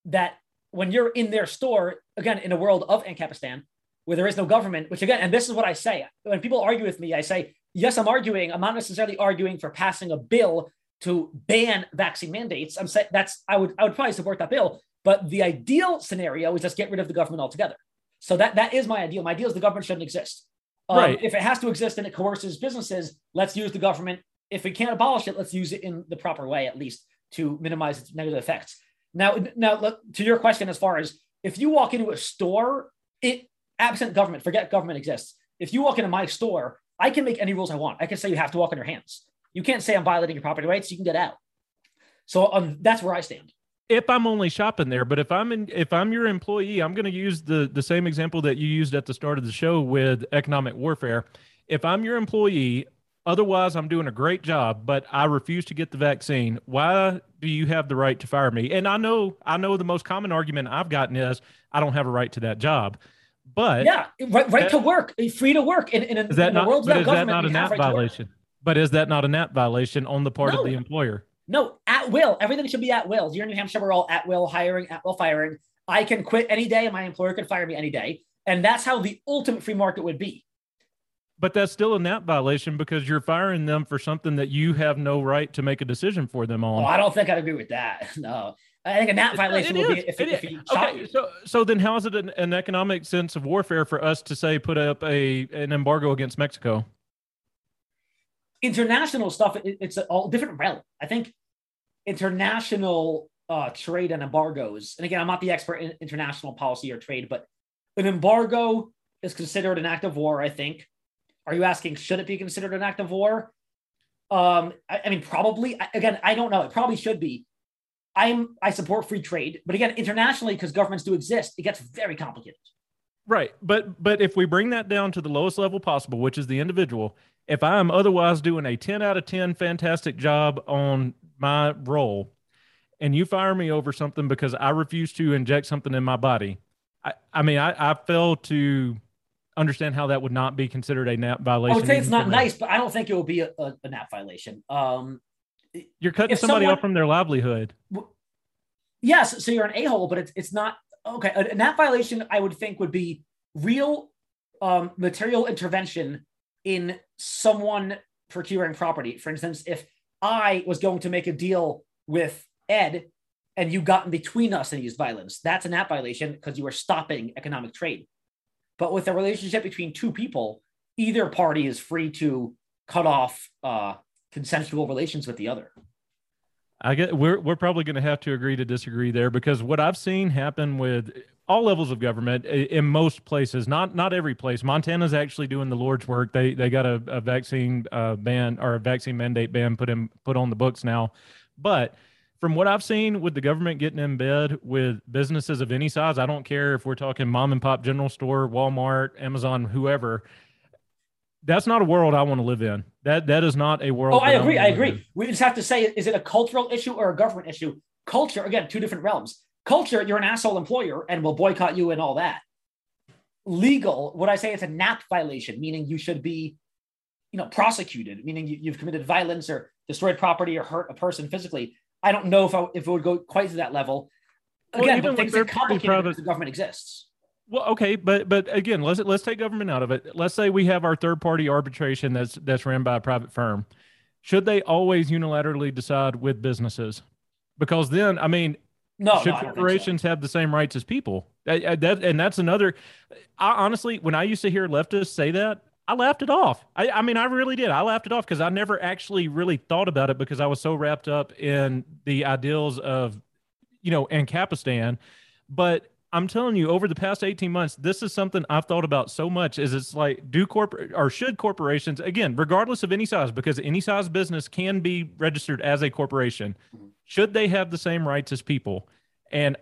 that when you're in their store, again, in a world of Ancapistan, where there is no government, which again, and this is what I say when people argue with me, I say, yes, I'm arguing. I'm not necessarily arguing for passing a bill to ban vaccine mandates. I'm saying that's I would I would probably support that bill, but the ideal scenario is just get rid of the government altogether. So that that is my ideal. My ideal is the government shouldn't exist. Um, right. If it has to exist and it coerces businesses, let's use the government. If we can't abolish it, let's use it in the proper way, at least to minimize its negative effects. Now, now to your question, as far as if you walk into a store, it absent government, forget government exists. If you walk into my store, I can make any rules I want. I can say you have to walk on your hands. You can't say I'm violating your property rights. You can get out. So um, that's where I stand. If I'm only shopping there, but if I'm in, if I'm your employee, I'm going to use the the same example that you used at the start of the show with economic warfare. If I'm your employee, Otherwise, I'm doing a great job, but I refuse to get the vaccine. Why do you have the right to fire me? And I know, I know the most common argument I've gotten is I don't have a right to that job. But yeah, right, right that, to work, free to work in, in, a, is that in not, world is that not a NAP right violation? But is that not a NAP violation on the part no. of the employer? No, at will. Everything should be at will. Here in New Hampshire, we're all at will hiring, at will firing. I can quit any day, and my employer can fire me any day. And that's how the ultimate free market would be. But that's still a NAP violation because you're firing them for something that you have no right to make a decision for them on. Oh, I don't think I'd agree with that. *laughs* No. I think a NAP violation would be if, it, if you okay, so so then how is it an, an, economic sense of warfare for us to say put up a an embargo against Mexico? International stuff, it, it's a all different realm. I think international uh, trade and embargoes, and again, I'm not the expert in international policy or trade, but an embargo is considered an act of war. I think are you asking should it be considered an act of war? Um, I, I mean, probably. Again, I don't know. It probably should be. I'm I support free trade, but again, internationally, because governments do exist, it gets very complicated. Right, but but if we bring that down to the lowest level possible, which is the individual, if I am otherwise doing a ten out of ten fantastic job on my role, and you fire me over something because I refuse to inject something in my body, I, I mean, I, I fail to understand how that would not be considered a NAP violation. I would say it's not nice, but I don't think it will be a, a, a NAP violation. Um, you're cutting somebody someone, off from their livelihood. Yes, so you're an a hole, but it's it's not okay. A, a NAP violation, I would think, would be real um, material intervention in someone procuring property. For instance, if I was going to make a deal with Ed and you got in between us and used violence, that's a NAP violation because you were stopping economic trade. But with a relationship between two people, either party is free to cut off uh, consensual relations with the other. I get we're we're probably going to have to agree to disagree there because what I've seen happen with all levels of government in most places, not not every place. Montana's actually doing the Lord's work. They they got a, a vaccine uh, ban or a vaccine mandate ban put in put on the books now, but from what I've seen with the government getting in bed with businesses of any size, I don't care if we're talking mom and pop general store, Walmart, Amazon, whoever. That's not a world I want to live in. That that is not a world. Oh, I agree. I, I agree. In. We just have to say, is it a cultural issue or a government issue? Culture, again, two different realms. Culture, you're an asshole employer and we'll boycott you and all that. Legal, what I say it's a NAP violation, meaning you should be, you know, prosecuted, meaning you, you've committed violence or destroyed property or hurt a person physically I don't know if I, if it would go quite to that level. Again, well, but things are complicated private, the government exists. Well, okay, but but again, let's let's take government out of it. Let's say we have our third party arbitration that's that's ran by a private firm. Should they always unilaterally decide with businesses? Because then, I mean, no, should no, corporations so. have the same rights as people? That, that, and that's another. I, honestly, when I used to hear leftists say that, I laughed it off. I, I mean, I really did. I laughed it off because I never actually really thought about it because I was so wrapped up in the ideals of, you know, Ancapistan. But I'm telling you, over the past 18 months, this is something I've thought about so much. Is it's like, do corporate or should corporations, again, regardless of any size, because any size business can be registered as a corporation, mm-hmm. should they have the same rights as people? And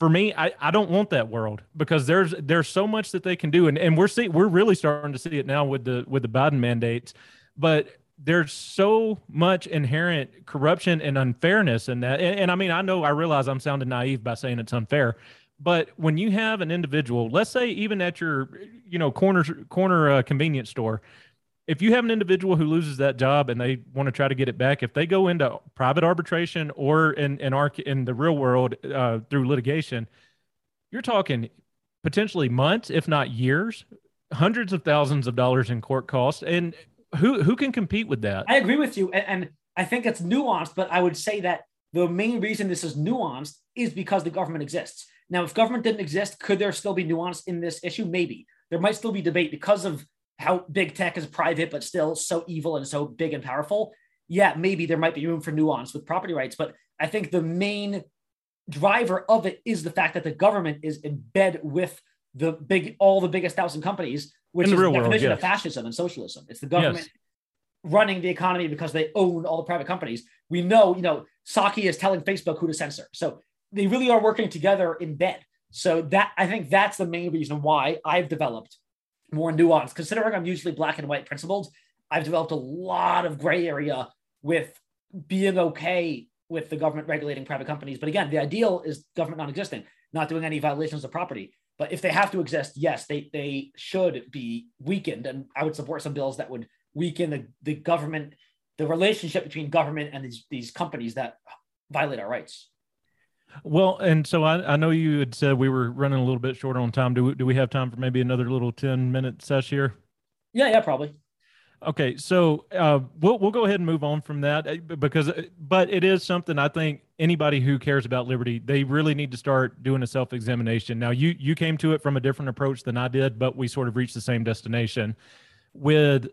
for me, I, I don't want that world because there's there's so much that they can do, and, and we're see we're really starting to see it now with the with the Biden mandates, but there's so much inherent corruption and unfairness in that. And, and I mean, I know I realize I'm sounding naive by saying it's unfair, but when you have an individual, let's say even at your you know corner corner uh, convenience store, if you have an individual who loses that job and they want to try to get it back, if they go into private arbitration or in in our in the real world uh, through litigation, you're talking potentially months, if not years, hundreds of thousands of dollars in court costs, and who who can compete with that? I agree with you, and, and I think it's nuanced, but I would say that the main reason this is nuanced is because the government exists. Now, if government didn't exist, could there still be nuance in this issue? Maybe there might still be debate because of how big tech is private, but still so evil and so big and powerful, yeah, maybe there might be room for nuance with property rights. But I think the main driver of it is the fact that the government is in bed with the big, all the biggest thousand companies, which is the definition world, yes. of fascism and socialism. It's the government yes. running the economy because they own all the private companies. We know, you know, Psaki is telling Facebook who to censor. So they really are working together in bed. So that I think that's the main reason why I've developed more nuanced. Considering I'm usually black and white principled, I've developed a lot of gray area with being okay with the government regulating private companies. But again, the ideal is government non-existent, not doing any violations of property. But if they have to exist, yes, they they should be weakened. And I would support some bills that would weaken the, the government, the relationship between government and these, these companies that violate our rights. Well, and so I, I know you had said we were running a little bit short on time. Do we, do we have time for maybe another little 10 minute session here? Yeah, yeah, probably. Okay, so uh, we'll we'll go ahead and move on from that uh, because, uh, but it is something I think anybody who cares about liberty they really need to start doing a self examination. Now, you you came to it from a different approach than I did, but we sort of reached the same destination. With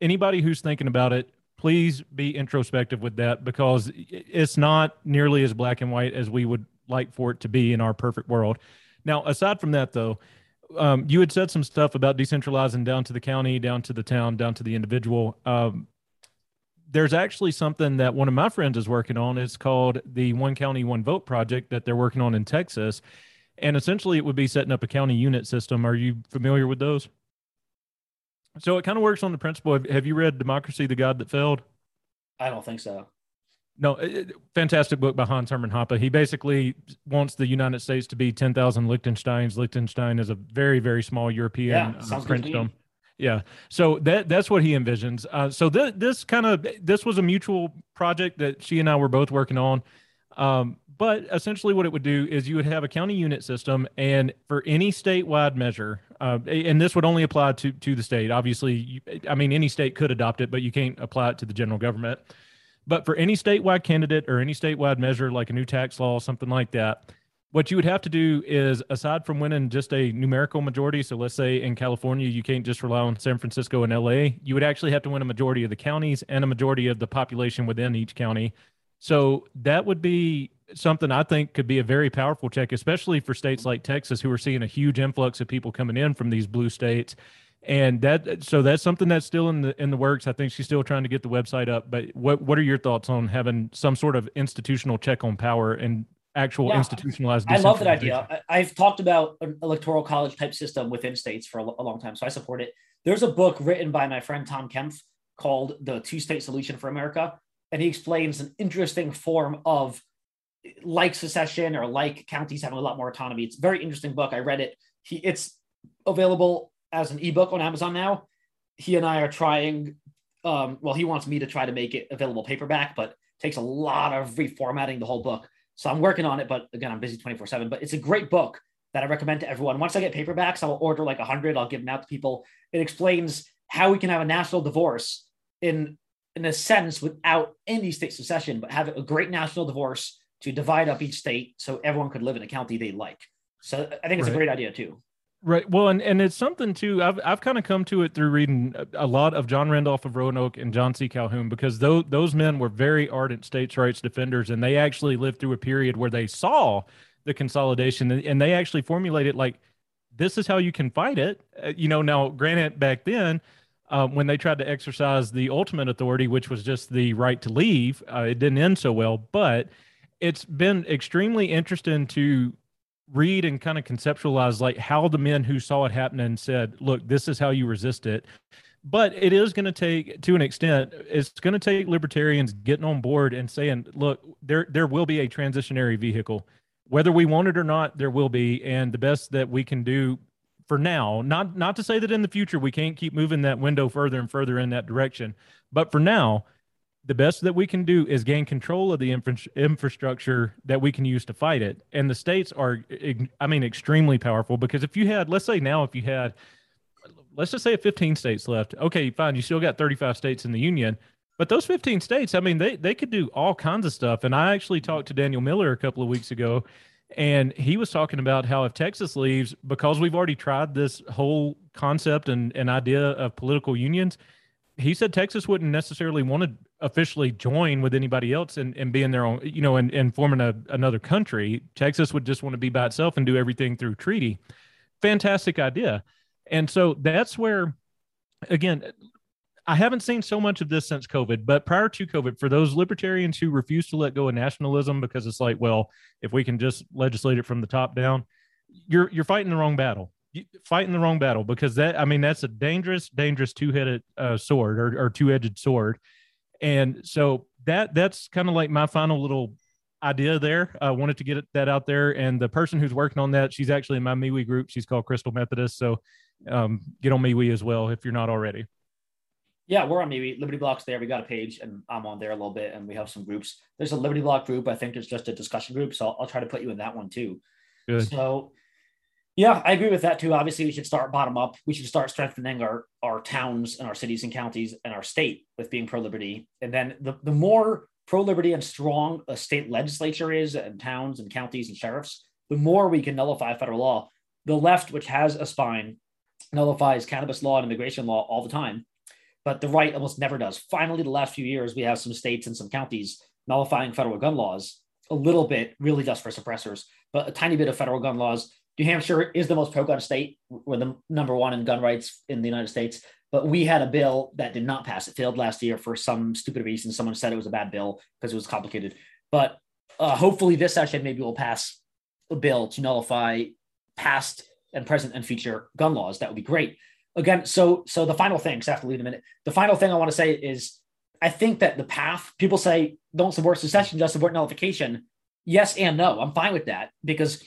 anybody who's thinking about it, please be introspective with that because it's not nearly as black and white as we would like for it to be in our perfect world. Now, aside from that, though, um, you had said some stuff about decentralizing down to the county, down to the town, down to the individual. Um, there's actually something that one of my friends is working on. It's called the One County, One Vote project that they're working on in Texas. And essentially, it would be setting up a county unit system. Are you familiar with those? So it kind of works on the principle. Of, have you read Democracy: The God That Failed? I don't think so. No, it, fantastic book by Hans Hermann Hoppe. He basically wants the United States to be 10,000 Liechtensteins. Liechtenstein is a very, very small European yeah, uh, princedom. Yeah. So that that's what he envisions. Uh, so th- this kind of this was a mutual project that she and I were both working on. Um, but essentially, what it would do is you would have a county unit system, and for any statewide measure, uh, and this would only apply to to the state. Obviously, you, I mean, any state could adopt it, but you can't apply it to the general government. But for any statewide candidate or any statewide measure, like a new tax law, something like that, what you would have to do is, aside from winning just a numerical majority, so let's say in California, you can't just rely on San Francisco and LA, you would actually have to win a majority of the counties and a majority of the population within each county. So that would be something I think could be a very powerful check, especially for states like Texas, who are seeing a huge influx of people coming in from these blue states. And that, so that's something that's still in the in the works. I think she's still trying to get the website up. But what what are your thoughts on having some sort of institutional check on power and actual yeah, institutionalized? I love that idea. I've talked about an electoral college type system within states for a long time, so I support it. There's a book written by my friend Tom Kempf called "The Two State Solution for America," and he explains an interesting form of like secession or like counties having a lot more autonomy. It's a very interesting book. I read it. He, it's available as an ebook on Amazon now. He and I are trying. Um, well, he wants me to try to make it available paperback, but takes a lot of reformatting the whole book. So I'm working on it, but again, I'm busy 24 seven. But it's a great book that I recommend to everyone. Once I get paperbacks, I'll order like a hundred. I'll give them out to people. It explains how we can have a national divorce in in a sense without any state secession, but have a great national divorce to divide up each state so everyone could live in a county they like. So I think it's right. a great idea too. Right. Well, and, and it's something too. I've I've kind of come to it through reading a lot of John Randolph of Roanoke and John C. Calhoun because those those men were very ardent states' rights defenders, and they actually lived through a period where they saw the consolidation, and they actually formulated like, this is how you can fight it. Uh, you know, now granted, back then um, when they tried to exercise the ultimate authority, which was just the right to leave, uh, it didn't end so well. But it's been extremely interesting to read and kind of conceptualize like how the men who saw it happening said, look, this is how you resist it. But it is going to take, to an extent, it's going to take libertarians getting on board and saying, look, there there will be a transitionary vehicle, whether we want it or not. There will be, and the best that we can do for now not not to say that in the future we can't keep moving that window further and further in that direction but for now the best that we can do is gain control of the infra- infrastructure that we can use to fight it. And the states are i mean extremely powerful because if you had let's say now if you had let's just say 15 states left. Okay fine you still got 35 states in the union but those 15 states i mean they they could do all kinds of stuff. And i actually talked to daniel miller a couple of weeks ago and he was talking about how if Texas leaves, because we've already tried this whole concept and, and idea of political unions, he said Texas wouldn't necessarily want to officially join with anybody else and, and be in their own, you know, and, and forming a, another country. Texas would just want to be by itself and do everything through treaty. Fantastic idea. And so that's where, again, I haven't seen so much of this since COVID, but prior to COVID, for those libertarians who refuse to let go of nationalism because it's like, well, if we can just legislate it from the top down, you're you're fighting the wrong battle. Fighting the wrong battle because that I mean that's a dangerous, dangerous two-headed uh, sword or, or two-edged sword, and so that that's kind of like my final little idea there. I wanted to get that out there, and the person who's working on that, she's actually in my MeWe group. She's called Crystal Methodist, so um, get on MeWe as well if you're not already. Yeah, we're on MeWe Liberty Blocks there. We got a page and I'm on there a little bit and we have some groups. There's a Liberty Block group. I think it's just a discussion group. So I'll, I'll try to put you in that one too. Good. So yeah, I agree with that too. Obviously, we should start bottom up. We should start strengthening our our towns and our cities and counties and our state with being pro liberty. And then the, the more pro liberty and strong a state legislature is, and towns and counties and sheriffs, the more we can nullify federal law. The left, which has a spine, nullifies cannabis law and immigration law all the time but the right almost never does. Finally, the last few years, we have some states and some counties nullifying federal gun laws a little bit, really just for suppressors, but a tiny bit of federal gun laws. New Hampshire is the most pro-gun state. We're the number one in gun rights in the United States. But we had a bill that did not pass. It failed last year for some stupid reason. Someone said it was a bad bill because it was complicated. But uh, hopefully, this session maybe will pass a bill to nullify past and present and future gun laws. That would be great again, so so the final thing, I have to leave in a minute. The final thing I want to say is I think that the path people say don't support secession, just support nullification. Yes and no. I'm fine with that because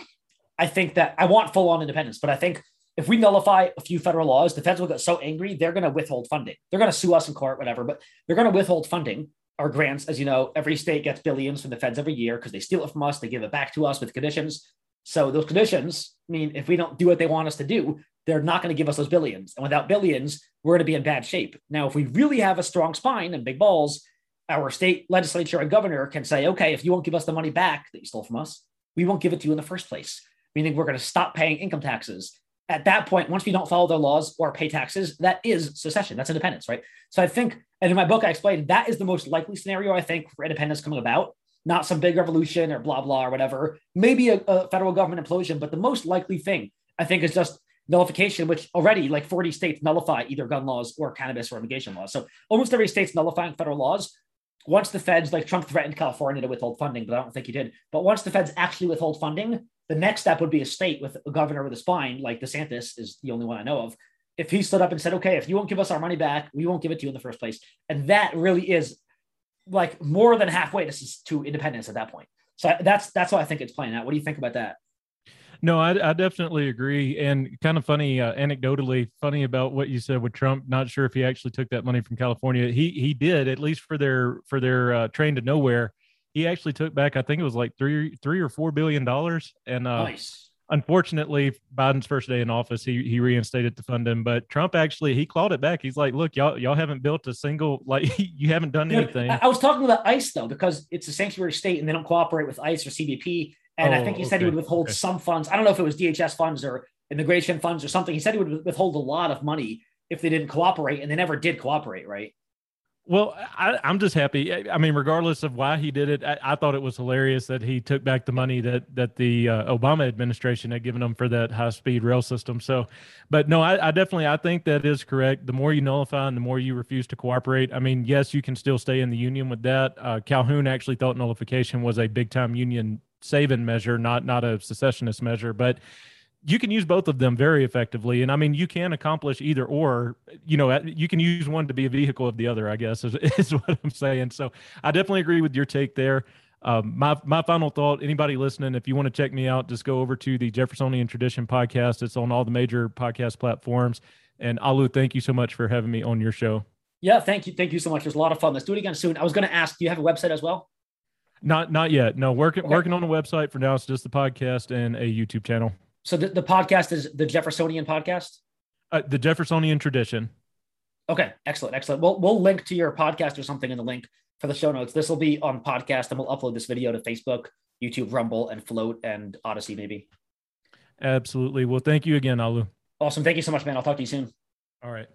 I think that I want full on independence, but I think if we nullify a few federal laws, the feds will get so angry they're going to withhold funding. They're going to sue us in court, whatever, but they're going to withhold funding. Our grants, as you know, every state gets billions from the feds every year because they steal it from us. They give it back to us with conditions. So those conditions mean if we don't do what they want us to do, they're not going to give us those billions. And without billions, we're going to be in bad shape. Now, if we really have a strong spine and big balls, our state legislature and governor can say, okay, if you won't give us the money back that you stole from us, we won't give it to you in the first place, meaning we're going to stop paying income taxes. At that point, once we don't follow their laws or pay taxes, that is secession. That's independence, right? So I think, and in my book, I explained that is the most likely scenario, I think, for independence coming about. not some big revolution or blah blah or whatever. Maybe a, a federal government implosion, but the most likely thing I think is just nullification, which already like 40 states nullify either gun laws or cannabis or immigration laws. So almost every state's nullifying federal laws. Once the feds, like Trump threatened California to withhold funding, but I don't think he did. But once the feds actually withhold funding, the next step would be a state with a governor with a spine, like DeSantis is the only one I know of. If he stood up and said, okay, if you won't give us our money back, we won't give it to you in the first place. And that really is like more than halfway to, to independence at that point. So that's that's why I think it's playing out. What do you think about that? No, I, I definitely agree. And kind of funny, uh, anecdotally, funny about what you said with Trump. Not sure if he actually took that money from California. He he did, at least for their for their uh, train to nowhere. He actually took back, I think it was like three three or four billion dollars. And uh, nice unfortunately, Biden's first day in office, he he reinstated the funding, but Trump actually he clawed it back. He's like, "Look, y'all y'all haven't built a single like *laughs* you haven't done anything." I was talking about ICE though because it's a sanctuary state and they don't cooperate with ICE or CBP. And oh, I think he said he would withhold okay. some funds. I don't know if it was DHS funds or immigration funds or something. He said he would withhold a lot of money if they didn't cooperate, and they never did cooperate, right? Well, I, am just happy. I mean, regardless of why he did it, I, I, thought it was hilarious that he took back the money that that the uh, Obama administration had given him for that high speed rail system. So, but no, I, I, definitely I think that is correct. The more you nullify and the more you refuse to cooperate. I mean, yes, you can still stay in the union with that. Uh, Calhoun actually thought nullification was a big time union saving measure, not not a secessionist measure, but you can use both of them very effectively and i mean you can accomplish either or you know you can use one to be a vehicle of the other i guess is, *laughs* is what i'm saying. So i definitely agree with your take there. Um, my my final thought anybody listening if you want to check me out just go over to the jeffersonian tradition podcast. It's on all the major podcast platforms. And alu thank you so much for having me on your show. Yeah thank you thank you so much. It was a lot of fun. Let's do it again soon. I was going to ask do you have a website as well? Not not yet. No working okay. working on a website for now. It's just the podcast and a youtube channel so the, the podcast is the Jeffersonian podcast? Uh, the Jeffersonian tradition. Okay, excellent, excellent. We'll we'll link to your podcast or something in the link for the show notes. This will be on podcast, and we'll upload this video to Facebook, YouTube, Rumble, and Float, and Odysee, maybe. Absolutely. Well, thank you again, Alu. Awesome. Thank you so much, man. I'll talk to you soon. All right.